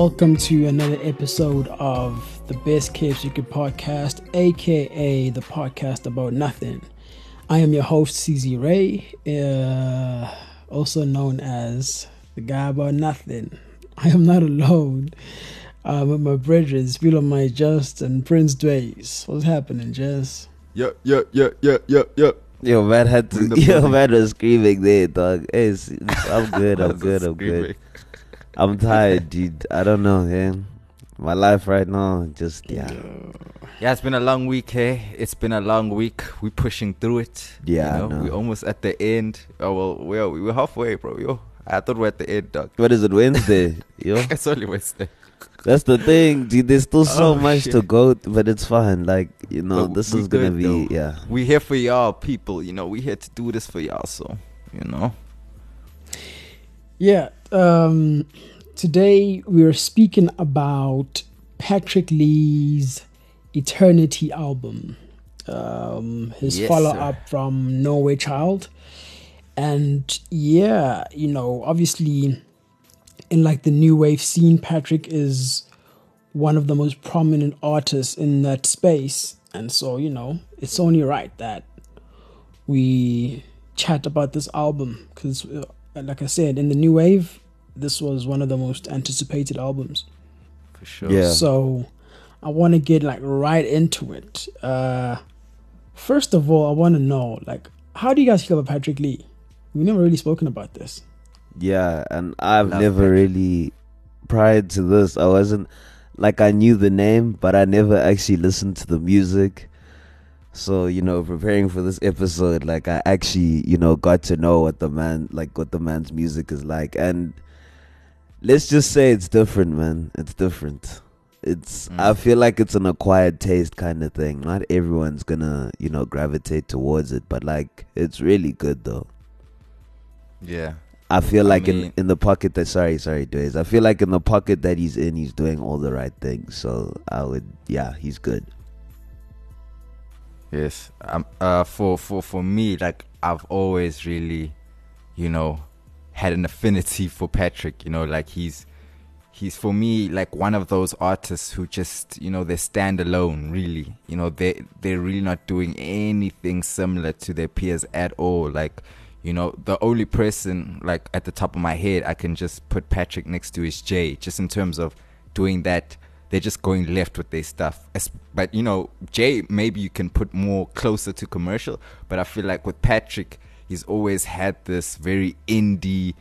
Welcome to another episode of the Best Kept Secret Podcast, aka the podcast about nothing. I am your host, CZ Ray, uh, also known as the guy about nothing. I am not alone. Uh, with my brethren, Feel on my Just and Prince Dways. What's happening, Jess? Yeah, yeah, yeah, yeah, yeah, yeah. Yo, man had to. In Yo, building. man was screaming there, dog. Hey, it's, it's- I'm good. I'm good. I'm good. I'm tired, dude. I don't know, man. My life right now, just yeah, Yeah, it's been a long week, hey. It's been a long week. We're pushing through it. Yeah, you know, know. we're almost at the end. Oh well, we're we're halfway, bro. Yo, I thought we're at the end, dog. What is it? Wednesday, yo. It's only Wednesday. That's the thing, dude. There's still so Oh, much to shit. go, but it's fine. Like you know, But this we is gonna be though. yeah. We here for y'all, people. You know, we here to do this for y'all. So, you know, Yeah, um, today we are speaking about Patrick Lee's Eternity album, um, his Yes, follow sir. up from Nowhere Child. And yeah, you know, obviously, in like the new wave scene, Patrick is one of the most prominent artists in that space. And so, you know, it's only right that we chat about this album because, uh, like I said, in the new wave, this was one of the most anticipated albums. for sure. Yeah. So I want to get like right into it. Uh, first of all, I want to know like, how do you guys feel about Patrick Lee? We've never really spoken about this. Yeah, and I've Love never Patrick. really prior to this I wasn't like I knew the name, but I never actually listened to the music. So, you know, preparing for this episode, like I actually, you know, got to know what the man like what the man's music is like and let's just say it's different, man. It's different. It's Mm. I feel like it's an acquired taste kind of thing. Not everyone's gonna, you know, gravitate towards it, but like it's really good though. Yeah. I feel I like mean- in in the pocket that sorry sorry Dways. I feel like in the pocket that he's in, he's doing all the right things. So I would yeah, he's good. Yes. Um. Uh. For for for me, like I've always really, you know, had an affinity for Patrick. You know, like he's he's for me like one of those artists who just you know they stand alone. Really, you know they they're really not doing anything similar to their peers at all. Like. You know, the only person like at the top of my head I can just put Patrick next to is Jay, just in terms of doing that they're just going left with their stuff. But you know, Jay, maybe you can put more closer to commercial. But I feel like with Patrick, he's always had this very indie,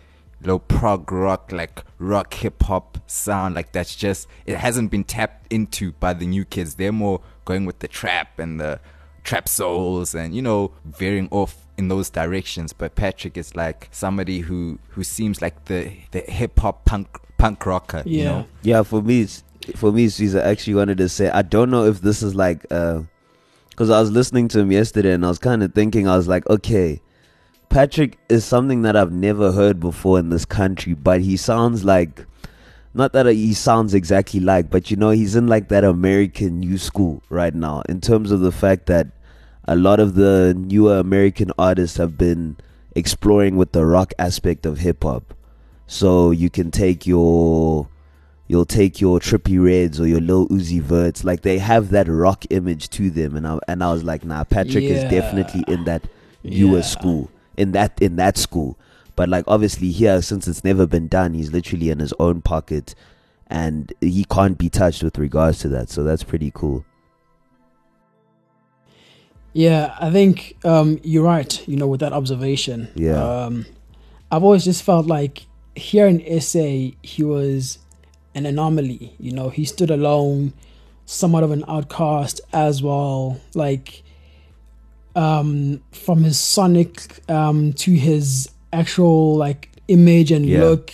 low prog rock, like rock hip hop sound. Like that's just it hasn't been tapped into by the new kids. They're more going with the trap and the trap souls and you know veering off in those directions but patrick is like somebody who who seems like the the hip hop punk punk rocker you Yeah. know Yeah, for me it's, for me Caesar actually wanted to say I don't know if this is like uh cuz I was listening to him yesterday and I was kind of thinking I was like okay Patrick is something that I've never heard before in this country, but he sounds like not that he sounds exactly like, but you know, he's in like that American new school right now in terms of the fact that a lot of the newer American artists have been exploring with the rock aspect of hip hop. So you can take your you'll take your Trippie Redds or your Lil Uzi Verts, like they have that rock image to them, and I and I was like, nah, Patrick is definitely in that newer Yeah. school, in that in that school. But like obviously here, since it's never been done, he's literally in his own pocket, and he can't be touched with regards to that. So that's pretty cool. Yeah, I think um, you're right. You know, with that observation. Yeah. Um, I've always just felt like here in SA, he was an anomaly. You know, he stood alone, somewhat of an outcast as well. Like, um, from his sonic um, to his actual like image and Yeah. look,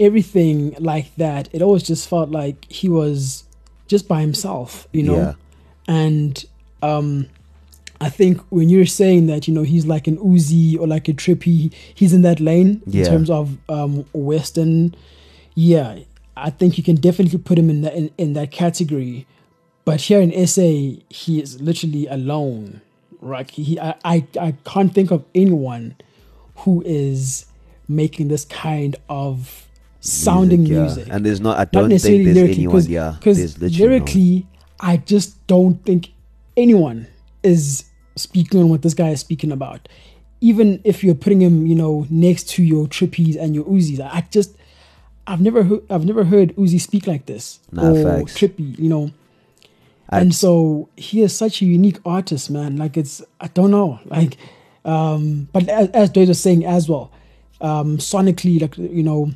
everything like that. It always just felt like he was just by himself. You know, Yeah. and um I think when you're saying that, you know, he's like an Uzi or like a Trippie, he's in that lane Yeah. in terms of um Western. Yeah, I think you can definitely put him in that in, in that category. But here in SA, he is literally alone. Right? He, I, I, I can't think of anyone who is making this kind of sounding yeah. music. And there's not. I don't necessarily think there's lyrically, anyone. Yeah, because literally no lyrically, I just don't think anyone is speaking on what this guy is speaking about. Even if you're putting him, you know, next to your Trippies and your Uzis, I just, I've never heard, I've never heard Uzi speak like this Nah, or facts. Trippie, you know. I- and so he is such a unique artist, man. Like it's, I don't know, like, um, but as, as Dave was saying as well, um, sonically, like you know,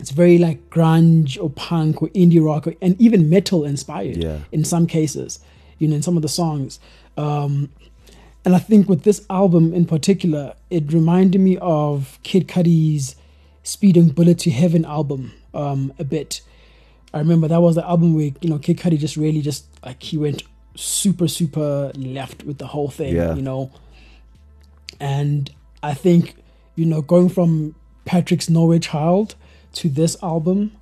it's very like grunge or punk or indie rock or, and even metal inspired Yeah. in some cases, you know, in some of the songs. Um, and I think with this album in particular, it reminded me of Kid Cudi's Speeding Bullet to Heaven album um, a bit. I remember that was the album where, you know, Kid Cudi just really just like he went super, super left with the whole thing, Yeah. you know. And I think, you know, going from Patrick's Nowhere Child to this album,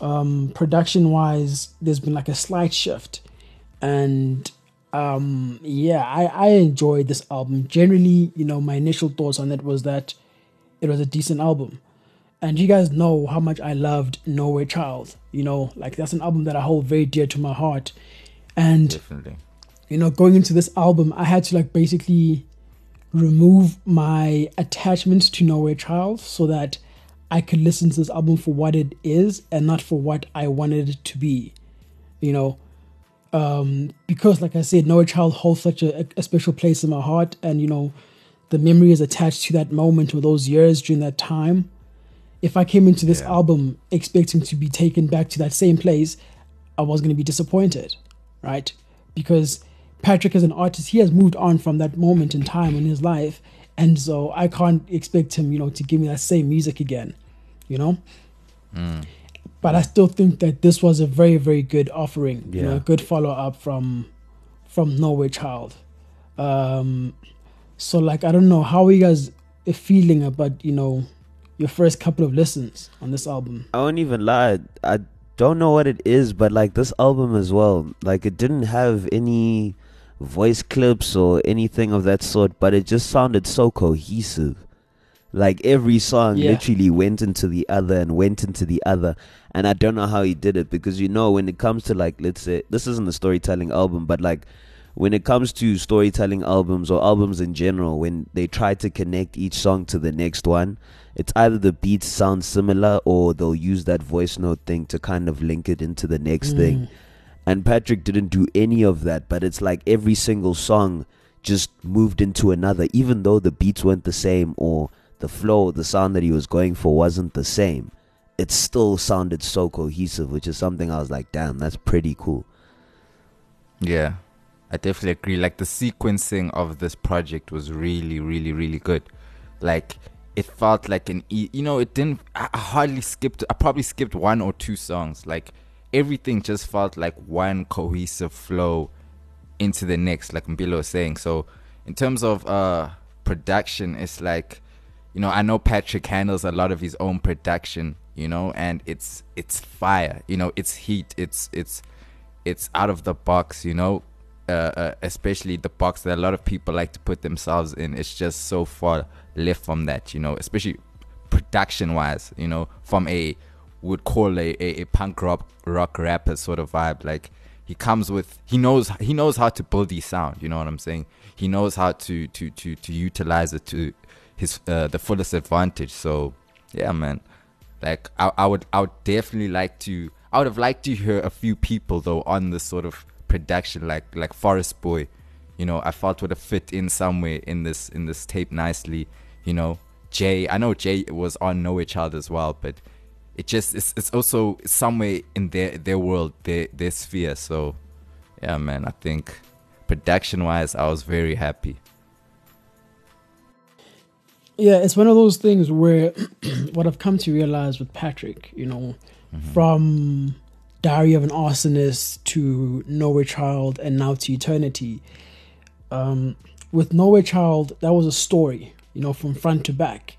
um, production wise, there's been like a slight shift. And um, yeah, I, I enjoyed this album. Generally, you know, my initial thoughts on it was that it was a decent album. And you guys know how much I loved Nowhere Child. You know, like that's an album that I hold very dear to my heart. And Definitely. you know, going into this album, I had to like basically remove my attachment to Nowhere Child so that I could listen to this album for what it is and not for what I wanted it to be. You know, um, because like I said, Nowhere Child holds such a, a special place in my heart, and you know, the memory is attached to that moment or those years during that time. If I came into this Yeah. album expecting to be taken back to that same place, I was going to be disappointed, right? Because Patrick, as an artist, he has moved on from that moment in time in his life, and so I can't expect him, you know, to give me that same music again, you know. But I still think that this was a very, very good offering, you know, a good follow up from from Nowhere Child. Um, so like I don't know how are you guys feeling about you know your first couple of listens on this album. I won't even lie. I don't know what it is, but like this album as well, like it didn't have any voice clips or anything of that sort, but it just sounded so cohesive. Like every song Yeah. literally went into the other and went into the other. And I don't know how he did it because you know, when it comes to like, let's say, this isn't a storytelling album, but like when it comes to storytelling albums or albums in general, when they try to connect each song to the next one, it's either the beats sound similar or they'll use that voice note thing to kind of link it into the next thing. Mm. And Patrick didn't do any of that, but it's like every single song just moved into another, even though the beats weren't the same or the flow, the sound that he was going for wasn't the same. It still sounded so cohesive, which is something I was like, damn, that's pretty cool. Yeah, I definitely agree. Like the sequencing of this project was really, really, really good. Like it felt like an, e- you know, it didn't. I hardly skipped. I probably skipped one or two songs. Like everything just felt like one cohesive flow into the next. Like Mbilo was saying. So in terms of uh production, it's like, you know, I know Patrick handles a lot of his own production. You know, and it's it's fire. You know, it's heat. It's it's it's out of the box, you know, uh, uh, especially the box that a lot of people like to put themselves in. It's just so far left from that, you know, especially production wise, you know, from a would call a, a, a punk rock rock rapper sort of vibe. Like he comes with he knows he knows how to build his sound. You know what I'm saying? He knows how to to to to utilize it to his uh, the fullest advantage. So yeah, man. Like I, I would I would definitely like to I would have liked to hear a few people though on this sort of production like like Forest Boy, you know, I felt would have fit in somewhere in this in this tape nicely, you know. Jay, I know Jay was on Nowhere Child as well, but it just it's, it's also somewhere in their their world, their their sphere. So yeah, man, I think production wise I was very happy. Yeah, it's one of those things where what I've come to realize with Patrick, you know, mm-hmm. from Diary of an Arsonist to Nowhere Child and now to Eternity. Um, with Nowhere Child, that was a story, you know, from front to back.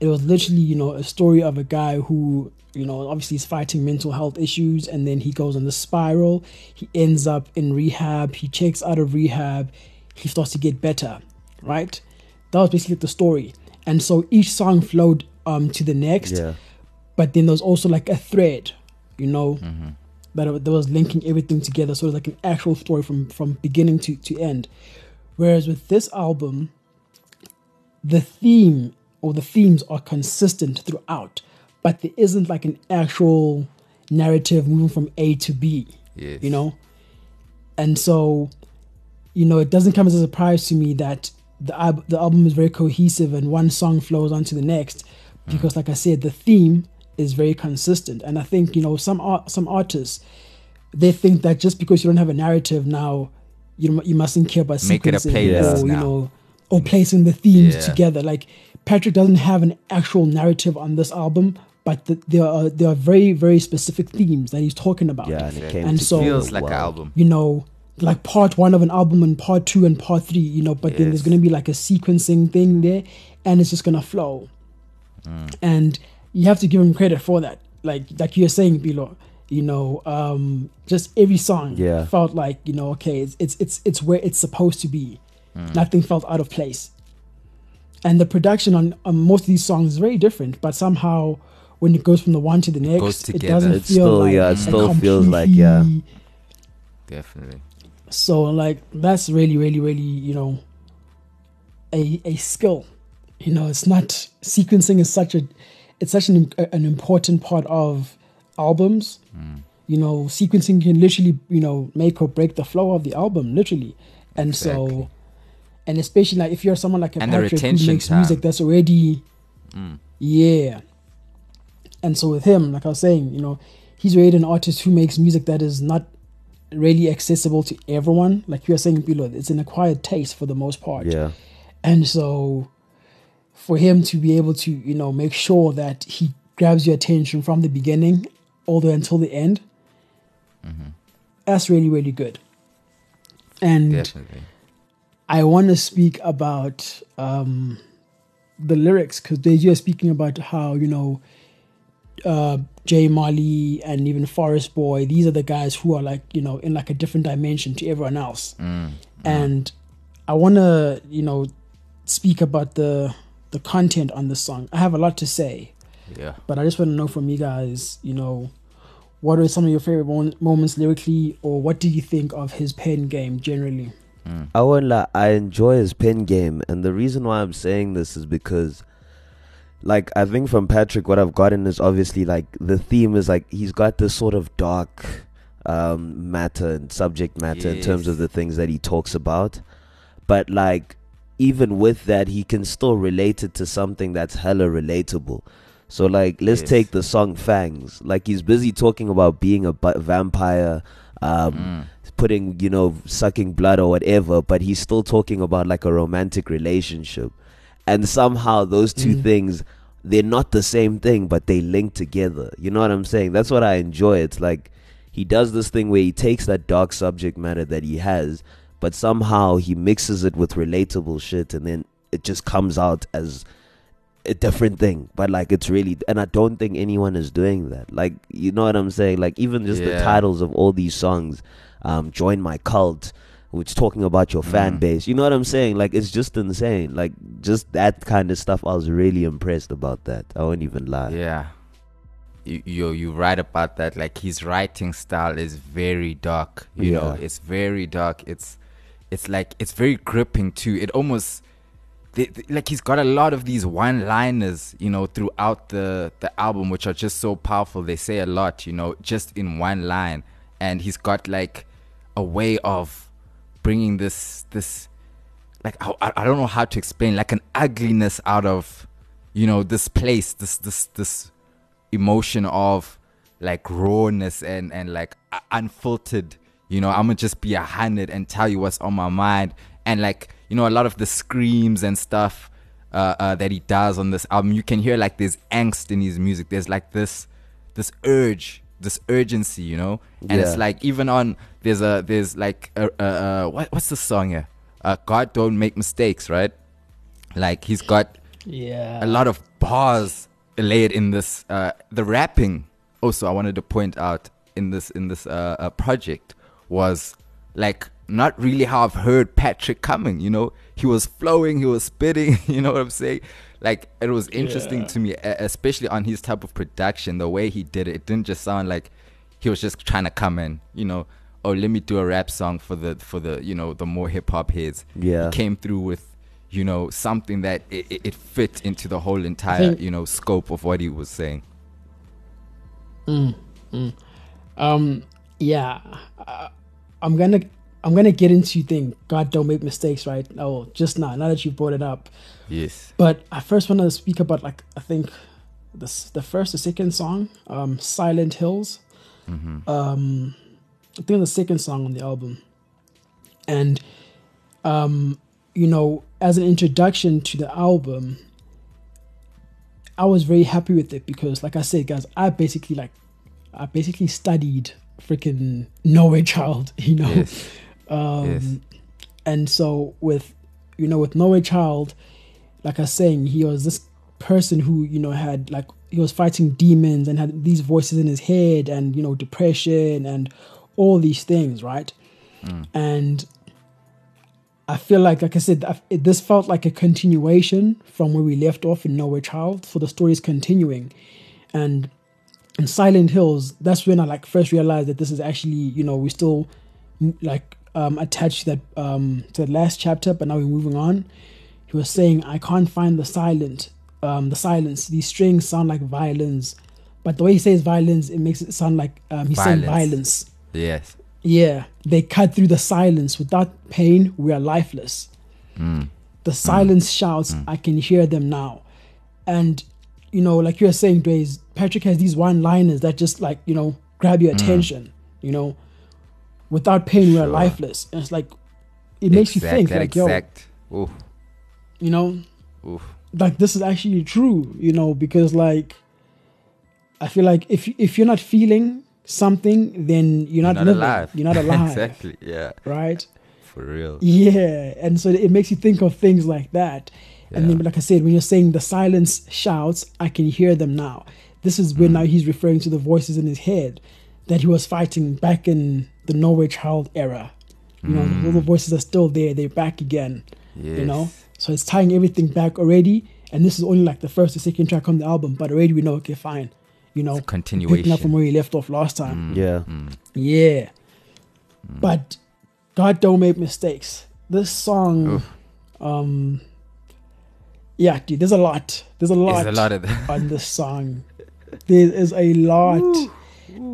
It was literally, you know, a story of a guy who, you know, obviously is fighting mental health issues and then he goes on the spiral. He ends up in rehab. He checks out of rehab. He starts to get better, right? That was basically the story. And so each song flowed um, to the next Yeah. but then there's also like a thread, you know, Mm-hmm. that that was linking everything together, so it's like an actual story from from beginning to to end. Whereas with this album, the theme or the themes are consistent throughout, but there isn't like an actual narrative moving from A to B Yes. you know and so you know it doesn't come as a surprise to me that the the album is very cohesive and one song flows onto the next because like i said the theme is very consistent and i think you know some art some artists they think that just because you don't have a narrative now you you mustn't care about Make it a sequencing or you now. know or placing the themes Yeah. together like patrick doesn't have an actual narrative on this album but the, there are there are very very specific themes that he's talking about Yeah, and it And so- feels like an album. you know, like part one of an album and part two and part three, you know, but then there's going to be like a sequencing thing there and it's just going to flow. Mm. And you have to give him credit for that. Like, like you're saying, Bilo, you know, um, just every song Yeah. felt like, you know, okay, it's, it's, it's, it's where it's supposed to be. Mm. Nothing felt out of place. And the production on, on most of these songs is very different, but somehow when it goes from the one to the next, goes it doesn't It's feel still- like yeah, it still feels like, yeah. Definitely. so like that's really really really you know a a skill you know it's not sequencing is such a it's such an an important part of albums you know sequencing can literally you know make or break the flow of the album literally and so and especially like if you're someone like a And Patrick who makes time. music that's already Mm. yeah. And so with him, like I was saying, you know, he's already an artist who makes music that is not really accessible to everyone. Like you were saying below, it's an acquired taste for the most part. Yeah. And so for him to be able to, you know, make sure that he grabs your attention from the beginning all the way until the end, that's really, really good. And Definitely. I want to speak about um, the lyrics because you're speaking about how you know uh, Jay Marley and even Forest Boy. These are the guys who are like you know in like a different dimension to everyone else. Mm. And I want to you know speak about the the content on the song. I have a lot to say, Yeah. but I just want to know from you guys, you know, what are some of your favorite mo- moments lyrically, or what do you think of his pen game generally? Mm. I won't lie, I enjoy his pen game, and the reason why I'm saying this is because, like, I think from Patrick, what I've gotten is obviously like the theme is like he's got this sort of dark um, matter and subject matter in terms of the things that he talks about, but like even with that, he can still relate it to something that's hella relatable. So like, let's Yes. take the song "Fangs." Like he's busy talking about being a bu- vampire. Um, Mm. putting you know sucking blood or whatever but he's still talking about like a romantic relationship and somehow those two Mm. things they're not the same thing but they link together you know what i'm saying that's what i enjoy it's like he does this thing where he takes that dark subject matter that he has but somehow he mixes it with relatable shit and then it just comes out as a different thing but like it's really and i don't think anyone is doing that like you know what i'm saying like even just the titles of all these songs um join my cult which talking about your fan Mm. base you know what i'm saying like it's just insane like just that kind of stuff i was really impressed about that i won't even lie Yeah. You you right about that. Like his writing style is very dark. You know, it's very dark. It's it's like it's very gripping too. It almost they, they- like he's got a lot of these one-liners, you know, throughout the the album, which are just so powerful. They say a lot, you know, just in one line, and he's got like a way of bringing this this like I, I don't know how to explain like an ugliness out of you know this place this this this emotion of like rawness and and like unfiltered you know i'm gonna just be a hundred and tell you what's on my mind. And like you know a lot of the screams and stuff uh, uh that he does on this album you can hear like there's angst in his music. There's like this this urge this urgency you know? And it's like even on there's a there's like a, a, a what, what's the song here? Uh god don't make mistakes right? Like he's got Yeah. a lot of bars laid in this uh the rapping also i wanted to point out in this in this uh, uh project was like not really how I've heard Patrick coming. You know, he was flowing, he was spitting. You know what I'm saying? Like it was interesting Yeah. to me, especially on his type of production, the way he did it. It didn't just sound like he was just trying to come in. You know, oh let me do a rap song for the for the you know the more hip hop heads. Yeah. he came through with you know something that it, it, it fit into the whole entire think- you know scope of what he was saying. Um, yeah, uh, I'm gonna I'm gonna get into thing. God don't make mistakes, right? Oh, just now, now that you brought it up. Yes. But I first want to speak about like I think this the first or second song, um, Silent Hills. Um, I think the second song on the album, and um, you know, as an introduction to the album, I was very happy with it because, like I said, guys, I basically like I basically studied freaking Nowhere Child, you know. Yes. Um, Yes. And so with you know with Nowhere Child, like I was saying, he was this person who you know had like he was fighting demons and had these voices in his head and you know depression and all these things, right? And I feel like, like I said, it, this felt like a continuation from where we left off in Nowhere Child. So the story is continuing, and in Silent Hills, that's when I like first realized that this is actually, you know, we still like um, attached to that um, to the last chapter, but now we're moving on. He was saying, "I can't find the silent, um, the silence. These strings sound like violins, but the way he says violins, it makes it sound like um, he's saying Violence. violence." Yes. Yeah, they cut through the silence. Without pain, we are lifeless. The silence shouts, I can hear them now. And, you know, like you were saying, Dways, Patrick has these one liners that just like, you know, grab your mm. attention. You know, without pain, we are lifeless. And it's like, it makes you think, that like, yo. Oof, you know, oof. like this is actually true, you know, because like I feel like if if you're not feeling something, then you're not, not living. alive. You're not alive. exactly. Yeah. Right? For real. Yeah, and so it makes you think of things like that. And then, like I said, when you're saying the silence shouts, I can hear them now. This is Mm. now he's referring to the voices in his head that he was fighting back in the Nowhere Child era. You know, all the voices are still there; they're back again. You know, Mm. So it's tying everything back already. And this is only like the first or second track on the album, but already we know, okay, fine. You know, It's a picking up from where he left off last time. Yeah. Yeah. Mm. But God don't make mistakes. This song, Oof. um, yeah, dude, there's a lot. There's a lot, There's a lot of that. on this song. There is a lot.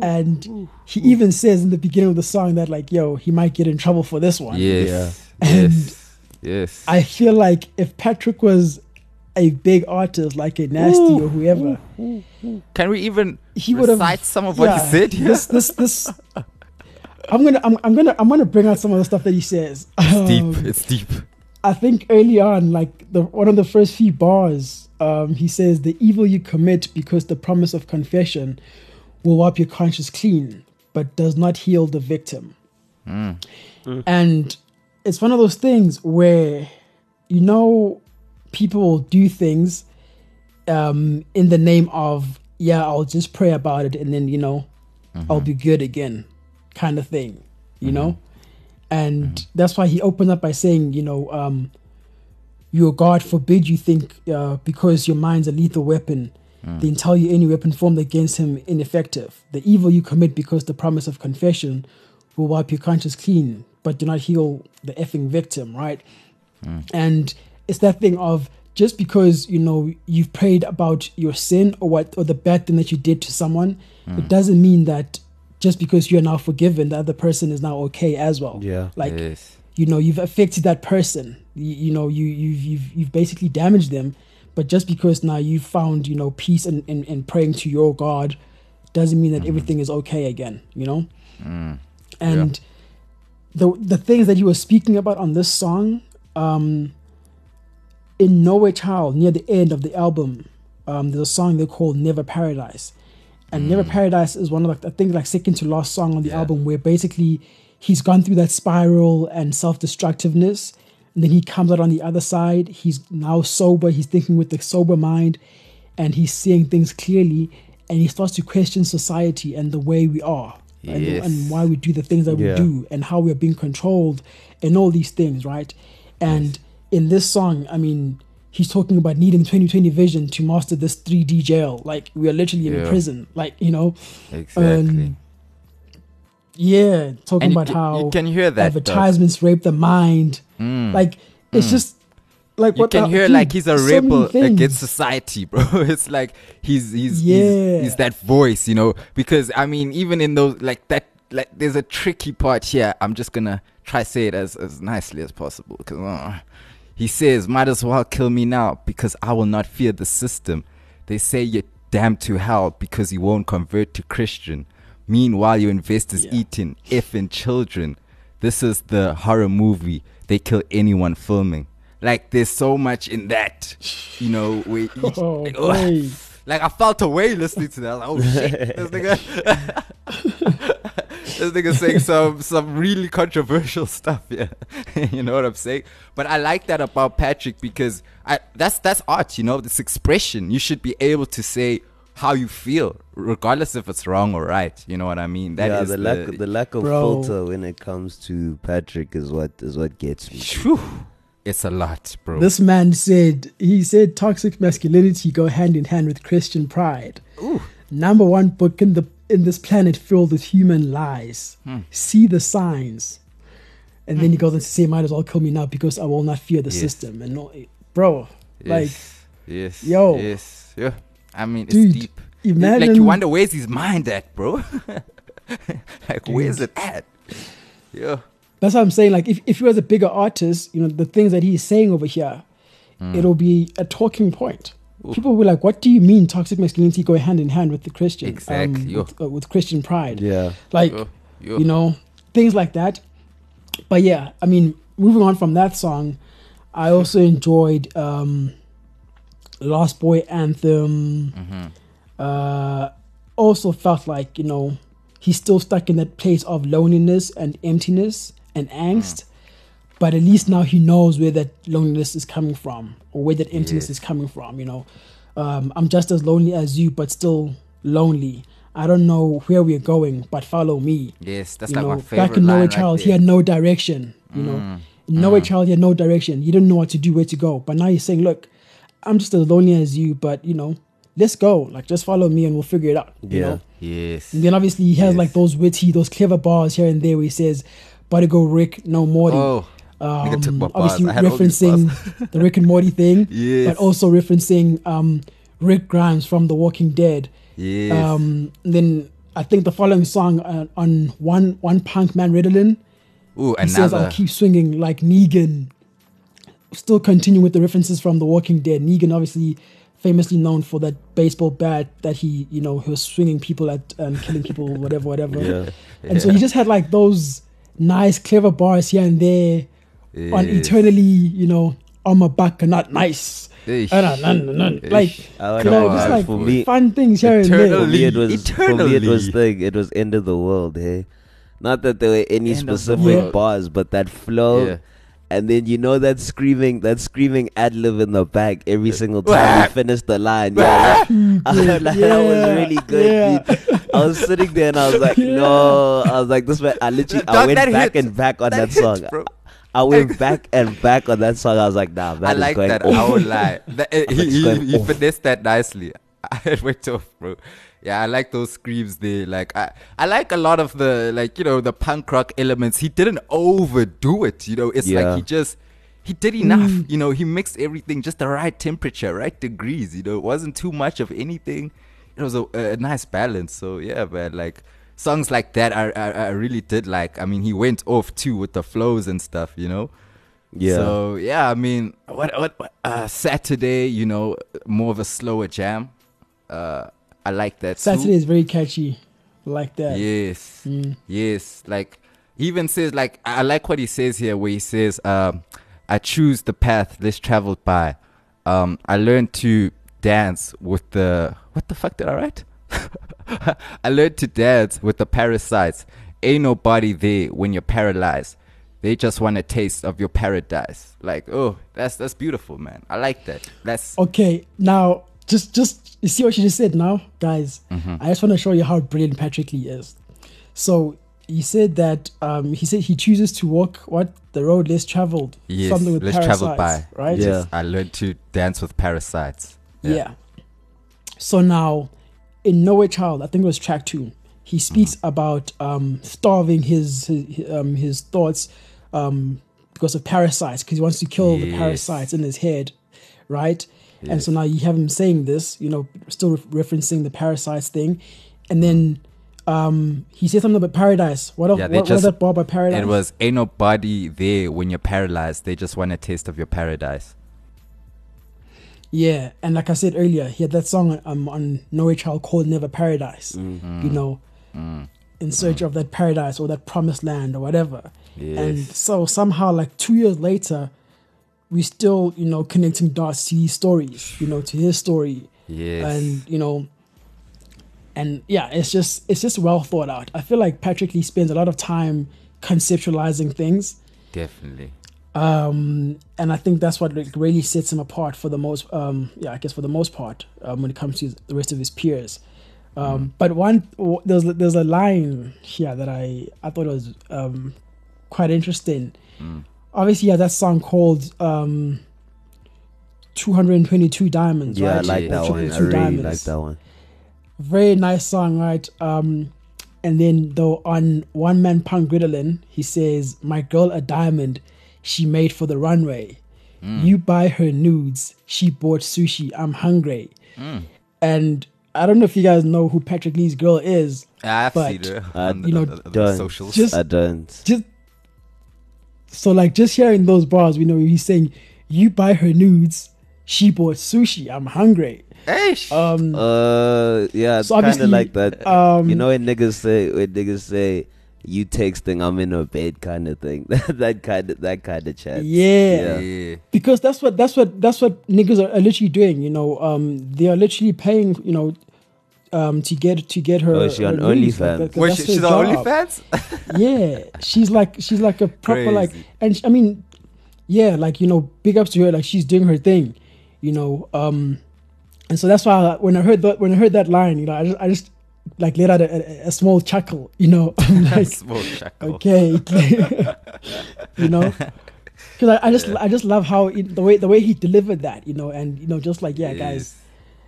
And he even says in the beginning of the song that, like, yo, he might get in trouble for this one. Yes. And Yes. Yes. I feel like if Patrick was a big artist like a Nasty or whoever, Can we even he would have recite some of what he said here? This, this, this. I'm gonna, I'm, I'm gonna, I'm gonna bring out some of the stuff that he says. It's Um, deep. It's deep. I think early on, like the one of the first few bars, um, he says, "The evil you commit because the promise of confession will wipe your conscience clean, but does not heal the victim." And it's one of those things where, you know, people do things um, in the name of, "Yeah, I'll just pray about it, and then you know, I'll be good again," kind of thing. You know and that's why he opened up by saying, you know, um, your God forbid you think uh, because your mind's a lethal weapon, then tell you any weapon formed against him ineffective. The evil you commit because the promise of confession will wipe your conscience clean, but do not heal the effing victim, right? And it's that thing of just because you know you've prayed about your sin or what or the bad thing that you did to someone, it doesn't mean that just because you're now forgiven, the other person is now okay as well. Yeah. Like yes. you know, you've affected that person. You, you know, you you've you've you've basically damaged them. But just because now you've found you know peace and and, and praying to your God, doesn't mean that everything is okay again. You know, and the the things that he was speaking about on this song, um, in Nowhere Child, near the end of the album, um, there's a song they call Never Paradise. And Never mm. Paradise is one of like I think like second to last song on the Yeah. album where basically he's gone through that spiral and self-destructiveness and then he comes out on the other side. He's now sober, he's thinking with the sober mind and he's seeing things clearly and he starts to question society and the way we are, and, Yes. and why we do the things that Yeah. we do and how we're being controlled and all these things, right? And in this song, I mean, he's talking about needing 2020 vision to master this 3D jail. Like we are literally in a prison. Like you know, Exactly. um, yeah, talking and about how you can hear that. though. advertisements rape the mind. Mm. Like it's Mm. just like you what can the- hear like he's a so rebel against society, bro. It's like he's he's, Yeah. he's he's that voice, you know. Because I mean, even in those like that, like there's a tricky part here. I'm just gonna try say it as as nicely as possible because uh, he says, "Might as well kill me now because I will not fear the system." They say you're damned to hell because you won't convert to Christian. Meanwhile, your investors Yeah. eating effing children. This is the horror movie. They kill anyone filming. Like there's so much in that, you know. We, Oh, like, oh, boy. like I felt away listening to that. Like, oh shit, this nigga, this nigga saying some some really controversial stuff. Yeah, you know what I'm saying. But I like that about Patrick because I that's that's art. You know, this expression. You should be able to say how you feel, regardless if it's wrong or right. You know what I mean? That yeah, is the, lack the lack of Bro. filter when it comes to Patrick is what is what gets me. Phew, it's a lot, bro. This man said he said toxic masculinity go hand in hand with Christian pride. Ooh. Number one book in the in this planet filled with human lies. Hmm. See the signs. And then he goes on to say, might as well kill me now because I will not fear the Yes. system. And no, bro, like yes, yes, yo. yes, yeah. I mean, it's Dude, deep. imagine like you wonder where's his mind at, bro? like where's it at? Yeah. That's what I'm saying. Like, if, if he was a bigger artist, you know, the things that he's saying over here, it'll be a talking point. Ooh. People will be like, what do you mean toxic masculinity go hand in hand with the Christian? Exactly, yo. with, uh, with Christian pride. Yeah, Like, Yo, yo. you know, things like that. But yeah, I mean, moving on from that song, I also enjoyed um, Lost Boy Anthem. Mm-hmm. Uh, also felt like, you know, he's still stuck in that place of loneliness and emptiness and angst. But at least now he knows where that loneliness is coming from or where that emptiness Yes. is coming from, you know. Um, I'm just as lonely as you, but still lonely. I don't know where we're going, but follow me Yes, that's you like know, my favorite back in line Child, right he had no direction. You know, Mm, in Nowhere Child, he had no direction. He didn't know what to do, where to go. But now he's saying, "Look, I'm just as lonely as you, but you know, let's go. Like, just follow me, and we'll figure it out." You Yeah. know. Yes. And then obviously he has Yes. like those witty, those clever bars here and there where he says, "But go Rick, no Morty." Oh, nigga took my um, obviously referencing the Rick and Morty thing, yes. but also referencing um, Rick Grimes from The Walking Dead. yes. Um, then I think the following song uh, on one one punk man Ritalin, Ooh, he says, "I'll keep swinging like Negan." Still continuing with the references from The Walking Dead. Negan, obviously, famously known for that baseball bat that he, you know, he was swinging people at and killing people, whatever, whatever. yeah. And so he just had like those nice, clever bars here and there on eternally, you know, on my back and not nice. Ish. Like, Ish. I like you know, just like for me, fun things here and there. Eternally. me it was for me it was Eternally. thing. It was end of the world. Hey, not that there were any End specific bars, but that flow. Yeah. And then you know that screaming, that screaming ad lib in the back every single time you finish the line. Yeah, like, I heard like, that was really good. yeah. dude. I was sitting there and I was like, Yeah. no. I was like, this man. I literally, I went back hits. and back on that, That hits, song. bro. I went back and back on that song. I was like, nah, that I is like going that. off. I won't lie. That, eh, he he, he finessed that nicely. It went off, bro. Yeah, I like those screams there. Like I, I like a lot of the like you know the punk rock elements. He didn't overdo it. You know, it's Yeah. like he just he did enough. Mm. You know, he mixed everything just the right temperature, right degrees. You know, it wasn't too much of anything. It was a, a nice balance. So yeah, man. Like songs like that, I, I I really did like. I mean, he went off too with the flows and stuff. You know. Yeah. So yeah, I mean, what what, what uh, Saturday? You know, more of a slower jam. Uh, I like that. too. Saturday is very catchy, like that. Yes. Mm. Yes. Like he even says like I I like what he says here where he says, um, I choose the path less traveled by. Um, I learned to dance with the what the fuck did I write? I learned to dance with the parasites. Ain't nobody there when you're paralyzed. They just want a taste of your paradise. Like, oh, that's that's beautiful, man. I like that. That's Okay, now just just you see what she just said now, guys. Mhm. I just want to show you how brilliant Patrick Lee is. So he said that um, he said he chooses to walk what the road less traveled. Yes, something with less traveled by. right? Yeah. I learned to dance with parasites. Yeah. So now, in Nowhere Child, I think it was track two. He speaks about um, starving his his, um, his thoughts um, because of parasites, because he wants to kill the parasites in his head, right? And so now you have him saying this, you know, still re- referencing the parasites thing, and then um, he said something about paradise. What, Yeah, what, they what was that bar about paradise? It was ain't nobody there when you're paralyzed. They just want a taste of your paradise. Yeah, and like I said earlier, he had that song um, on Nowhere Child called Never Paradise. Mm. You know, in search of that paradise or that promised land or whatever. And so somehow, like two years later, we still, you know, connecting dots to his stories, you know, to his story, Yes. and you know, and yeah, it's just it's just well thought out. I feel like Patrick Lee spends a lot of time conceptualizing things Definitely. Um, and I think that's what like, really sets him apart for the most, um, yeah, I guess for the most part, um, when it comes to the rest of his peers. Um, But one, there's there's a line here that I I thought was um, quite interesting. Obviously, yeah, that song called um, "222 Diamonds." Yeah, I like that one. I really Diamonds. like that one. Very nice song, right? Um, and then though on One Man Punk Ritalin, he says, "My girl a diamond, she made for the runway. You buy her nudes, she bought sushi. I'm hungry." And I don't know if you guys know who Patrick Lee's girl is. I've But, seen it uh, on you know, on the- the socials. Just- I don't. Just so like just hearing those bars, we know he's saying, "You buy her nudes, she bought sushi. I'm hungry." Eish. Um, Uh, yeah, it's So kind obviously, of like that. um, you know when niggas say when niggas say you texting, I'm in a bed kind of thing. that kind of that kind of chat. Yeah. yeah. because that's what that's what that's what niggas are, are literally doing. You know, um, they are literally paying. You know, um, to get to get her. Oh, is she her on news. OnlyFans? that- Wait, she, her she's on job. OnlyFans? Yeah, she's like she's like a proper like, and sh- I mean, yeah, like you know, big ups to her. Like she's doing her thing. You know, um, and so that's why I, when I heard that when I heard that line, you know, I just I just like let out a, a, a small chuckle. You know, like. Small chuckle. okay you know because I, I just i just love how it, the way the way he delivered that you know and you know just like yeah guys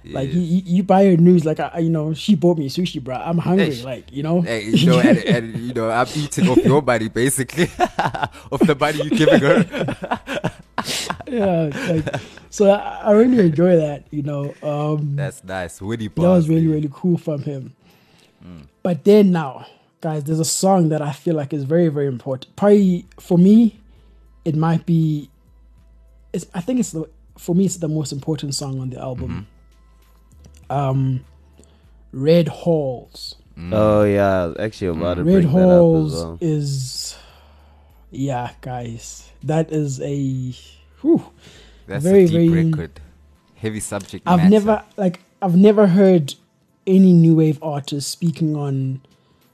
Yes. like you, you buy her news like I, you know she bought me sushi bro i'm hungry Hey, like you know Hey, you know, and, and you know, I'm eating off your body basically, of the body you're giving her. yeah like so I, I really enjoy that you know um That's nice. Witty that was really really cool from him but then now guys there's a song that i feel like is very very important probably for me it might be it's, i think it's the for me it's the most important song on the album mm-hmm. um red halls mm. Oh yeah, actually I'm about to mm. red bring that up as halls well. is yeah guys that is a whew, That's very, a deep very- record. Heavy subject I've matter. never like I've never heard any new wave artist speaking on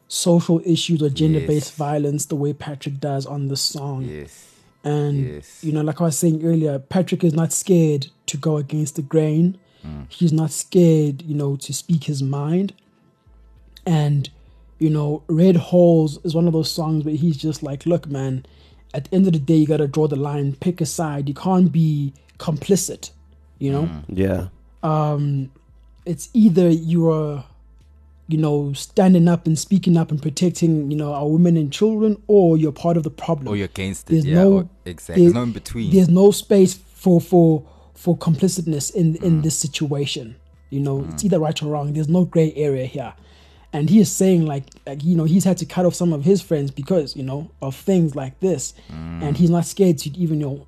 social issues or gender based Yes. violence the way Patrick does on this song. Yes. And Yes. you know, like I was saying earlier, Patrick is not scared to go against the grain. Mm. He's not scared, you know, to speak his mind. And you know, Red Halls is one of those songs where he's just like, look, man, at the end of the day, you gotta draw the line, pick a side. You can't be complicit, you know? Mm. Yeah. um, it's either you are, you know, standing up and speaking up and protecting, you know, our women and children, or you're part of the problem. Or you're against it. There's yeah. no- exactly. There's no in between. There's no space for for for complicitness in Mm. in this situation. You know, it's either right or wrong. There's no gray area here. And he is saying like, like you know, he's had to cut off some of his friends because you know of things like this, Mm. and he's not scared to even you know,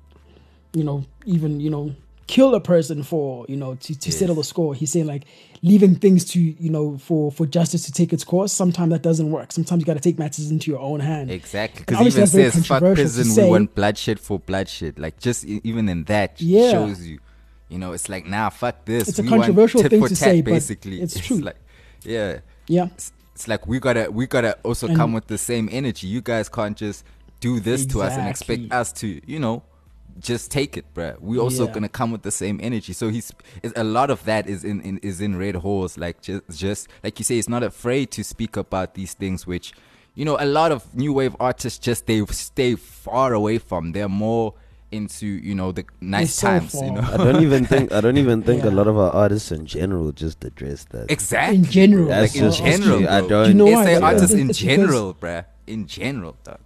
you know, even you know, kill a person for you know to, to settle the score. He's saying like leaving things to you know for for justice to take its course. Sometimes that doesn't work. Sometimes you got to take matters into your own hand. Exactly, because even says fuck prison. We want bloodshed for bloodshed. Like just even in that Yeah. shows you, you know, it's like nah, fuck this. It's a We controversial thing for to tat, say, but basically. it's true. like, yeah, Yeah. it's, it's like we gotta we gotta also And- come with the same energy. You guys can't just do this to us and expect us to, you know. Just take it, bruh. We also Yeah. gonna come with the same energy. So he's is- a lot of that is in, in is in Red Halls. Like just just like you say, he's not afraid to speak about these things, which you know a lot of new wave artists just they stay far away from. They're more into you know the nice so times. You know I don't even think I don't even think a lot of our artists in general just address that. exactly In general, That's like in just general. I don't. Do you know it's why? the Yeah. artists in it's general, bruh. In general, dog.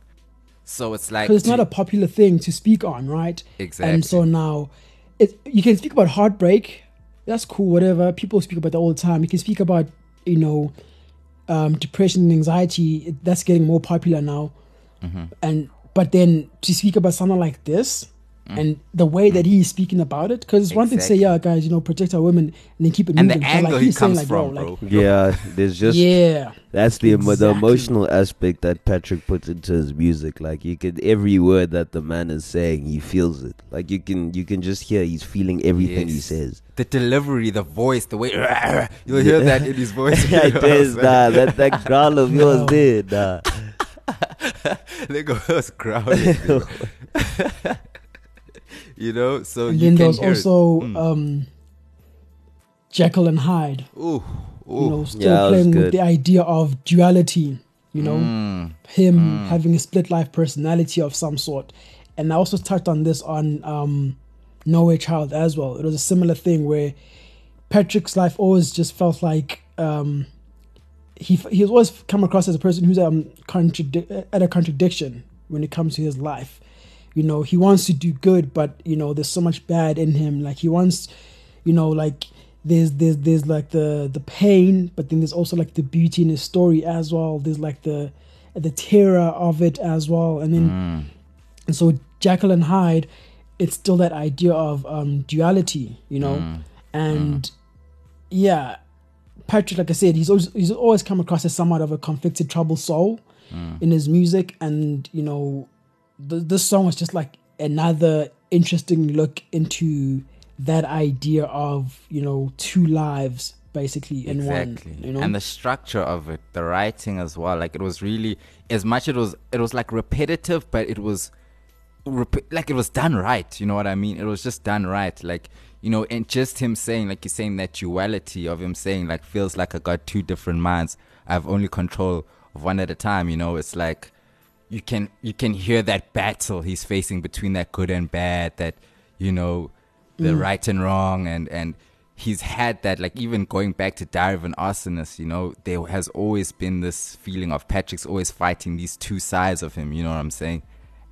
So it's like because it's not a popular thing to speak on, right? exactly. And so now, it you can speak about heartbreak. That's cool. Whatever people speak about that all the time. You can speak about you know um, depression and anxiety. That's getting more popular now. Mm-hmm. And but then to speak about something like this. And the way that he's speaking about it, because it's one thing to say, Mm. Yeah, guys, you know, protect our women and then keep it and moving. the but angle like he he's saying, comes like, from, bro, bro. like, Yeah, there's just yeah, that's the emo- the emotional aspect that Patrick puts into his music. Like you can every word that the man is saying, he feels it. Like you can you can just hear he's feeling everything he says. the delivery, the voice, the way you'll hear that in his voice. it is nah, that that growl of yours No. did nah. they go was growling. dude. You know, so and you then can there was hear also Mm. um, Jekyll and Hyde. Ooh, you know, still Yeah, that playing with good. the idea of duality, you know, Mm, him having a split life personality of some sort. And I also touched on this on um, Nowhere Child as well. It was a similar thing where Patrick's life always just felt like um, he he's always come across as a person who's um contradi- at a contradiction when it comes to his life. You know, he wants to do good, but you know, there's so much bad in him. Like he wants, you know, like there's there's there's like the the pain, but then there's also like the beauty in his story as well. There's like the the terror of it as well, and then mm, and so Jekyll and Hyde, it's still that idea of um, duality, you know, mm. and yeah, Patrick, like I said, he's always he's always come across as somewhat of a conflicted, troubled soul Mm. in his music, and you know, th- this song was just like another interesting look into that idea of you know two lives basically in exactly. one, you know, and the structure of it the writing as well like it was really as much it was it was like repetitive but it was rep- like it was done right you know what i mean? It was just done right like you know and just him saying like he's saying that duality of him saying like feels like i got two different minds. I have only control of one at a time you know? It's like you can you can hear that battle he's facing between that good and bad that you know the Mm. right and wrong and and he's had that like even going back to Diary of an Arsonist you know there has always been this feeling of Patrick's always fighting these two sides of him you know what I'm saying?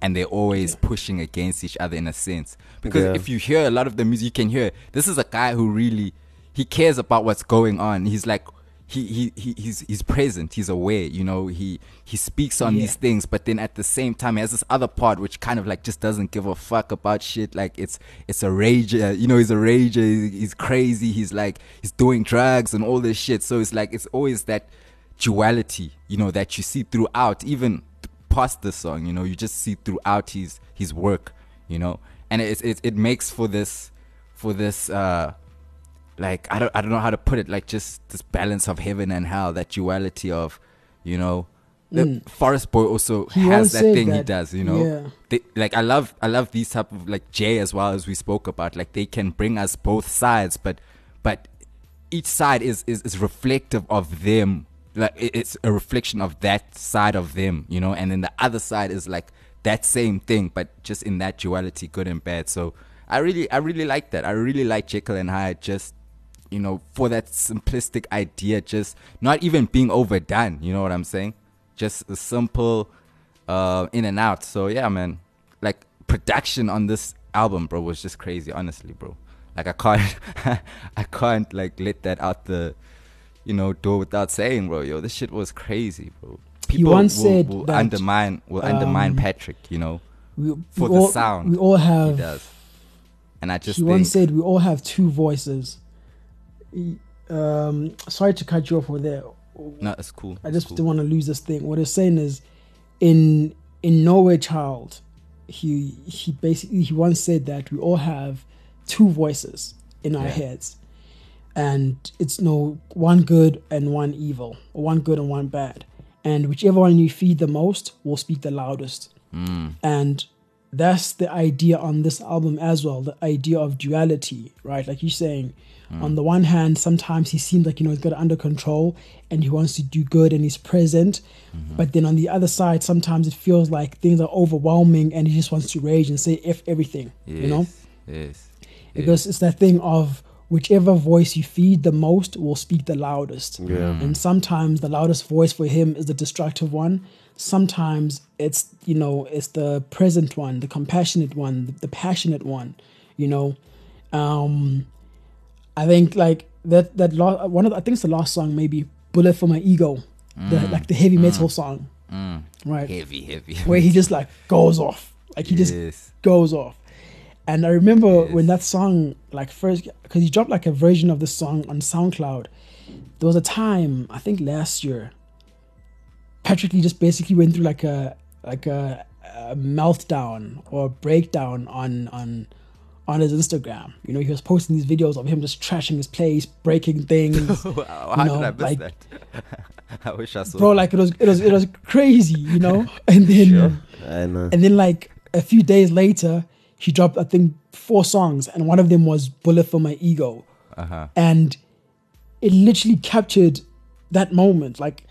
And they're always pushing against each other in a sense. Because Yeah. if you hear a lot of the music you can hear this is a guy who really he cares about what's going on. He's like he, he, he he's he's present he's aware you know he he speaks on Yeah. these things but then at the same time he has this other part which kind of like just doesn't give a fuck about shit like it's it's a rager you know he's a rager he's, he's crazy he's like he's doing drugs and all this shit so it's like it's always that duality you know that you see throughout even past the song you know you just see throughout his his work you know and it's it, it makes for this for this uh like I don't I don't know how to put it like just this balance of heaven and hell that duality of you know the Mm. Forest Boy also He has that thing he does you know? Yeah. they, like I love I love these type of like Jay as well as we spoke about like they can bring us both sides but but each side is is, is reflective of them. Like it's a reflection of that side of them you know? And then the other side is like that same thing but just in that duality good and bad. So I really I really like that. I really like Jekyll and Hyde just you know for that simplistic idea just not even being overdone you know what I'm saying? Just a simple uh in and out. So yeah man. Like production on this album bro was just crazy honestly bro. Like i can't i can't like let that out the you know door without saying bro yo this shit was crazy bro. He once will, said will that, undermine will undermine um, patrick you know we, for we the all, sound. we all have. he does. And i just he once said we all have two voices. Um, sorry to cut you off with there. no it's cool I just cool. don't want to lose this thing. What he's saying is, in in Nowhere Child, he he basically he once said that we all have two voices in our Yeah. heads, and it's no one good and one evil, or one good and one bad, and whichever one you feed the most will speak the loudest. Mm, And that's the idea on this album as well the idea of duality right like you're saying hmm. on the one hand sometimes he seems like you know he's got it under control and he wants to do good and he's present mm-hmm. but then on the other side sometimes it feels like things are overwhelming and he just wants to rage and say f everything Yes. you know Yes. because it's that thing of whichever voice you feed the most will speak the loudest Yeah. and sometimes the loudest voice for him is the destructive one sometimes it's you know it's the present one the compassionate one the, passionate one you know um i think like that that la- one of the, i think it's the last song maybe bullet for my ego the like the heavy metal song Mm. right Heavy, heavy. where he just like goes off like he just goes off. And I remember Yes. when that song, like first, because he dropped like a version of the song on SoundCloud. There was a time, I think last year, Patrick Lee just basically went through like a like a, a meltdown or breakdown on on on his Instagram. You know, he was posting these videos of him just trashing his place, breaking things. Wow, How know, did I miss like- that? I wish I saw. Bro, like it was it was it was crazy, you know? And then I know. And then like a few days later, he dropped I think four songs, and one of them was "Bullet for My Ego," Uh huh. and it literally captured that moment. Like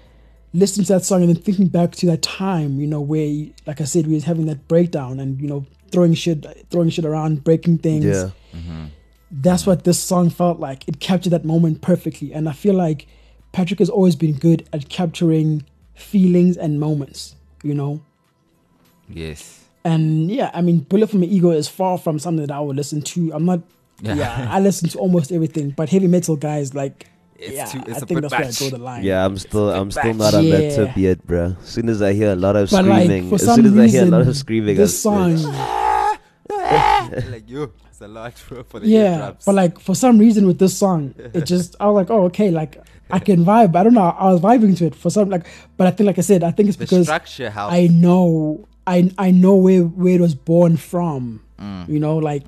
listening to that song and then thinking back to that time, you know, where like I said, we was having that breakdown and you know throwing shit, throwing shit around, breaking things. Yeah. Mm-hmm. That's what this song felt like. It captured that moment perfectly, and I feel like Patrick has always been good at capturing feelings and moments. You know, Yes. and yeah, I mean, Bullet for My Ego is far from something that I would listen to. I'm not. Yeah. Yeah, I listen to almost everything, but heavy metal guys, like, It's yeah, too- it's I a think bit that's where I draw the line. Yeah, I'm still I'm still not on that tip yet, bro. As soon as I hear a lot of but screaming, for as some soon as I hear a lot of screaming, this song, like you, it's a lot bro, for the yeah, but like for some reason with this song, it just I was like, oh okay, like I can vibe. I don't know, I was vibing to it for some like, but I think like I said, I think it's the because structure helps. I know I I know where where it was born from. Mm. You know, like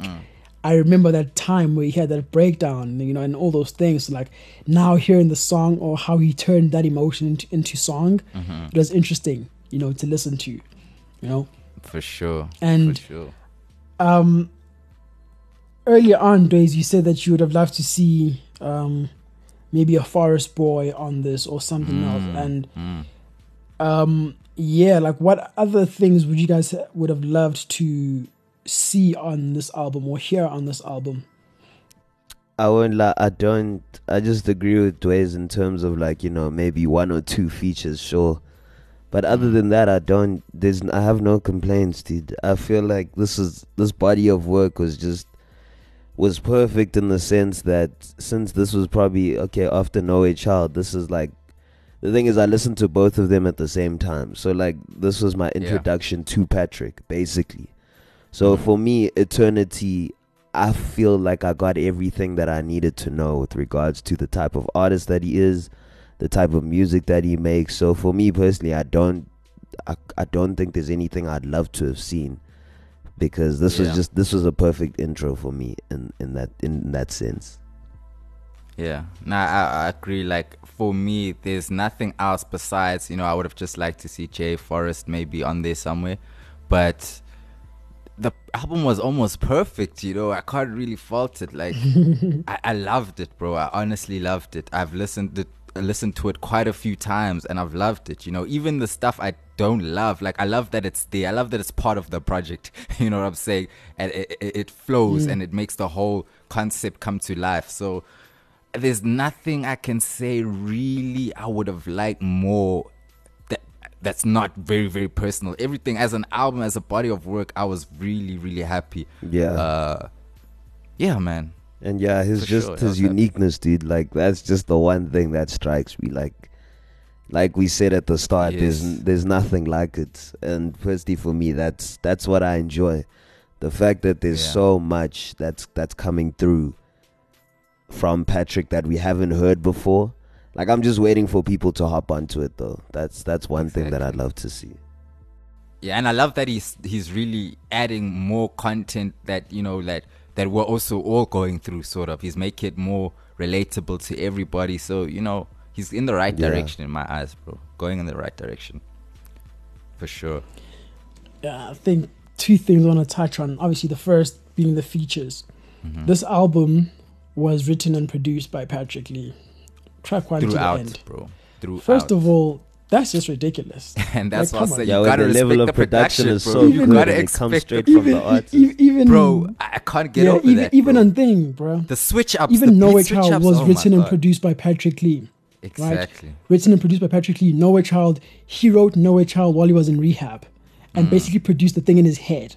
I remember that time where he had that breakdown, you know, and all those things. Like now hearing the song or how he turned that emotion into, into song, Mm-hmm. it was interesting, you know, to listen to. You know, for sure. And- for sure. um, earlier on, days you said that you would have loved to see um, maybe a forest boy on this or something else, and Mm. um yeah like what other things would you guys would have loved to see on this album or hear on this album I won't lie, I don't I just agree with Dwayne in terms of like, you know, maybe one or two features, sure. But other than that I don't there's I have no complaints, dude. I feel like this is this body of work was just was perfect in the sense that since this was probably okay after Nowhere Child, this is like the thing is I listened to both of them at the same time. So like this was my introduction to Patrick, basically. So for me, Eternity I feel like I got everything that I needed to know with regards to the type of artist that he is, the type of music that he makes. So for me personally, I don't, I, I don't think there's anything I'd love to have seen, because this was just this was a perfect intro for me in in that in that sense. Yeah, no, I, I agree. Like for me, there's nothing else besides you know I would have just liked to see Jay Forrest maybe on there somewhere, but the album was almost perfect. You know, I can't really fault it. Like I, I loved it, bro. I honestly loved it. I've listened it, listened to it quite a few times, and I've loved it. You know, even the stuff I don't love, like I love that it's there. I love that it's part of the project. You know what I'm saying? And it, it, it flows and it makes the whole concept come to life. So there's nothing I can say really I would have liked more that's not very very personal. Everything as an album as a body of work I was really really happy. Yeah. Uh yeah man. And yeah, his For just sure, his uniqueness, dude. Like that's just the one thing that strikes me. Like, like we said at the start, there's Yes. there's nothing like it. And firstly for me, that's that's what I enjoy. The fact that there's Yeah. so much that's that's coming through from Patrick that we haven't heard before. Like I'm just waiting for people to hop onto it, though. That's that's one thing that I'd love to see. Yeah, and I love that he's he's really adding more content that you know that that we're also all going through. Sort of, he's making it more relatable to everybody. So you know, he's in the right Yeah. direction in my eyes, bro. Going in the right direction, for sure. yeah i think two things I want to touch on. Obviously, the first being the features. Mhm. This album was written and produced by Patrick Lee. Track one to the throughout, end. bro. Throughout. First of all, that's just ridiculous. and that's like, what I said. Yeah, You gotta the level of the production is so Even You good gotta and it comes expect straight the, from the artist. e- even, bro. I I can't get yeah, over even, that. even bro. on thing, bro. the switch ups. Even the Nowhere Child was oh written and produced by Patrick Lee. Exactly. Written and produced by Patrick Lee. Nowhere Child. He wrote Nowhere Child while he was in rehab, and Mm. basically produced the thing in his head.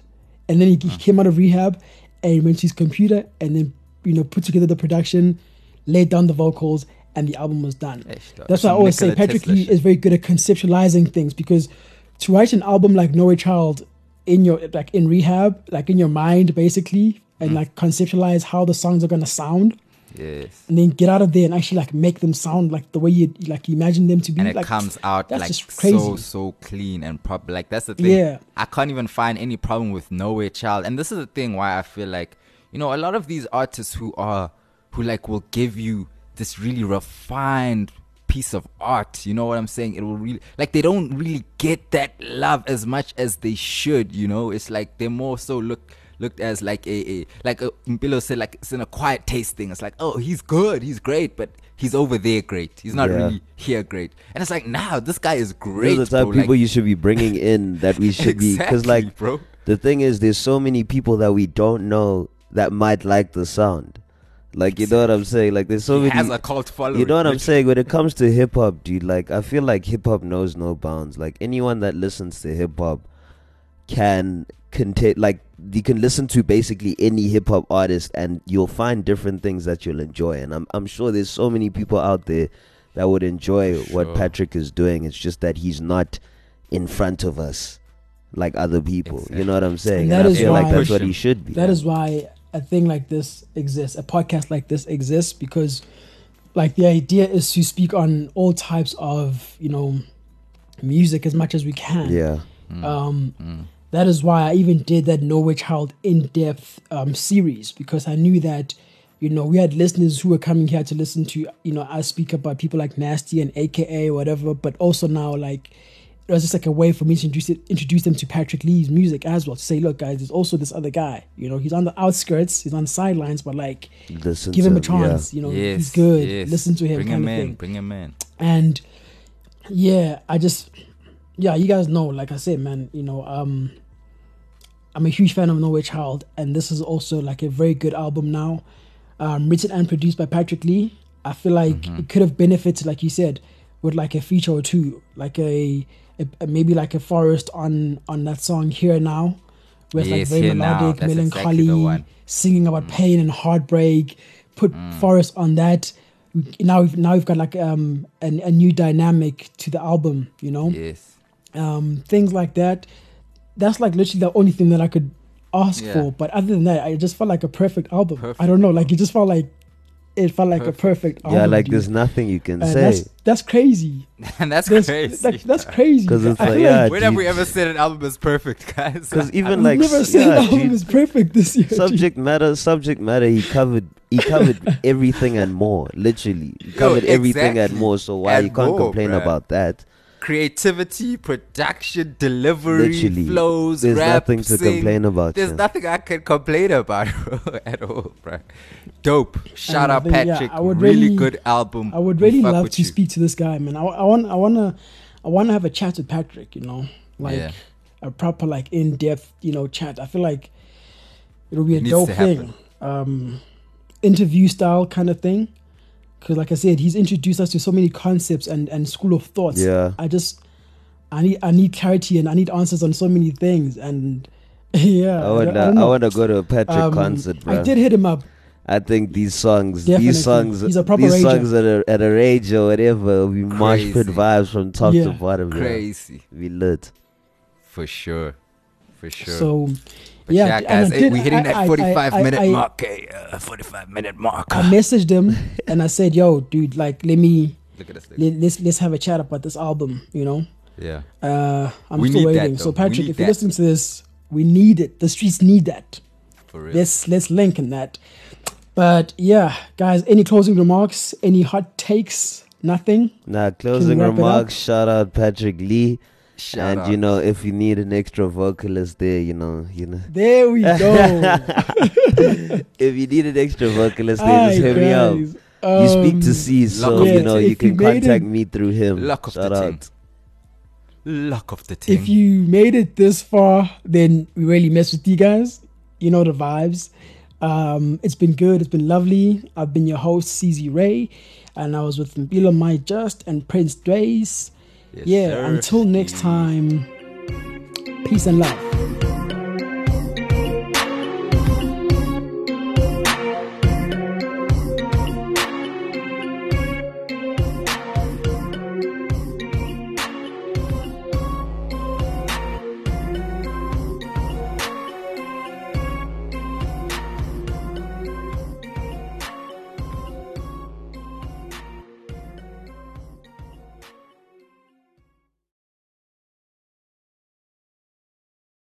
And then he, he came out of rehab, and he went to his computer, and then you know put together the production, laid down the vocals, and the album was done. Dog. That's why I always say Patrick Lee is very good at conceptualizing things because to write an album like Nowhere Child in your like in rehab, like in your mind basically, and Mm. like conceptualize how the songs are gonna sound, Yes. and then get out of there and actually like make them sound like the way you like imagine them to be. and it like, comes out that's like just so crazy. so clean and proper. Like that's the thing. Yeah. I can't even find any problem with Nowhere Child, and this is the thing why I feel like you know a lot of these artists who are who like will give you this really refined piece of art. You know what I'm saying? It will really like they don't really get that love as much as they should. You know, it's like they're more so look looked as like a, a like a, Mpilo said like it's in a quiet taste thing. It's like oh he's good, he's great, but he's over there great. He's not Yeah. really here great. And it's like nah, this guy is Those great. are the type people like, you should be bringing in that we should be because like bro. the thing is there's so many people that we don't know that might like the sound like you know what i'm saying? Like there's so he many has a cult following. you know what i'm saying? When it comes to hip-hop dude like i feel like hip-hop knows no bounds. Like anyone that listens to hip-hop can contain like you can listen to basically any hip hop artist and you'll find different things that you'll enjoy. And I'm I'm sure there's so many people out there that would enjoy For what. Patrick is doing. It's just that he's not in front of us like other people. You know what I'm saying? And that I is feel like why- that's what he should be. That is why a thing like this exists, a podcast like this exists because like the idea is to speak on all types of, you know, music as much as we can. yeah Um Mm. that is why I even did that Nowhere Child in-depth um, series because I knew that you know we had listeners who were coming here to listen to you know us speak about people like Nasty and AKA or whatever, but also now like it was just like a way for me to introduce it, introduce them to Patrick Lee's music as well. To say, look, guys, there's also this other guy. You know, he's on the outskirts, he's on the sidelines, but like listen give him a yeah. chance. You know, yes, he's good. yes. Listen to him, Bring kind him of in. thing. Bring him in. And yeah, I just yeah, you guys know, like I said, man, you know, um I'm a huge fan of Nowhere Child, and this is also like a very good album now. Um, written and produced by Patrick Lee. I feel like Mm-hmm. it could have benefited, like you said, with like a feature or two, like a, a- maybe like a Forest on on that song Here Now, where it's like very melodic, exactly melancholy. Mm. singing about pain and heartbreak. Put Forest on that. Now, we've, now we've got like um a, a new dynamic to the album, you know Yes. um, things like that. That's like literally the only thing that I could ask Yeah. for. But other than that, I just felt like a perfect album. Perfect. I don't know, like it just felt like it felt like Perfect. a perfect album. yeah like dude. there's nothing you can And say that's that's crazy. and that's That's, crazy. like, that's crazy. 'Cause it's I like, feel yeah, when have we ever said an album is perfect, guys? because even I've like never s- said yeah, an album is perfect this year. subject matter subject matter he covered he covered everything and more literally he Yo, covered everything and more so why And you can't more, complain bruh. about that creativity, production, delivery, literally flows, there's rap, nothing to sing. complain about There's yeah. nothing I can complain about at all, bro. Dope. Shout I out think, yeah, Patrick. I would really, really- good album. I would really love to you. speak to this guy, man. I, I want I wanna I wanna have a chat with Patrick. You know, like Yeah. a proper like in depth you know chat. I feel like it'll be a It dope thing. Um, interview style kind of thing. Because like I said, he's introduced us to so many concepts and and school of thoughts. yeah I just I need I need clarity and I need answers on so many things and yeah. I want to don't I want to go to a Patrick Um, concert bro I did hit him up. I think these songs Definitely. these songs He's a proper these rager. songs at a at a rage or whatever we mosh pit Crazy. vibes from top Yeah. to bottom yeah. Crazy. we lit For sure. For sure. So but yeah, yeah, guys, I did- we're hitting I- that 45 I- minute I- mark. eh, uh, 45 minute mark. I messaged him and I said, "Yo, dude, like, let me Look at this. let, let's let's have a chat about this album." You know, Yeah. uh, I'm We still need that, waiting. so Patrick, need if you're listening to this, we need it. The streets need that. For real. Let's let's link in that. But yeah, guys, any closing remarks? Any hot takes? Nothing. Now, closing wrap it up? remarks. Shout out Patrick Lee. Shout and you know, if you need an extra vocalist there, you know, you know, There we go. if you need an extra vocalist there, just Aye, hit me up. guys. You speak Um, to C, so Luck of you know you If you can contact it- me through him. Luck of the out. tent. Luck of the team. If you made it this far, then we really mess with you guys. You know the vibes. Um, it's been good. It's been lovely. I've been your host, CZ Ray, and I was with Mbila My Just and Prince Dways. Yes, yeah, sir. until next time, peace and love.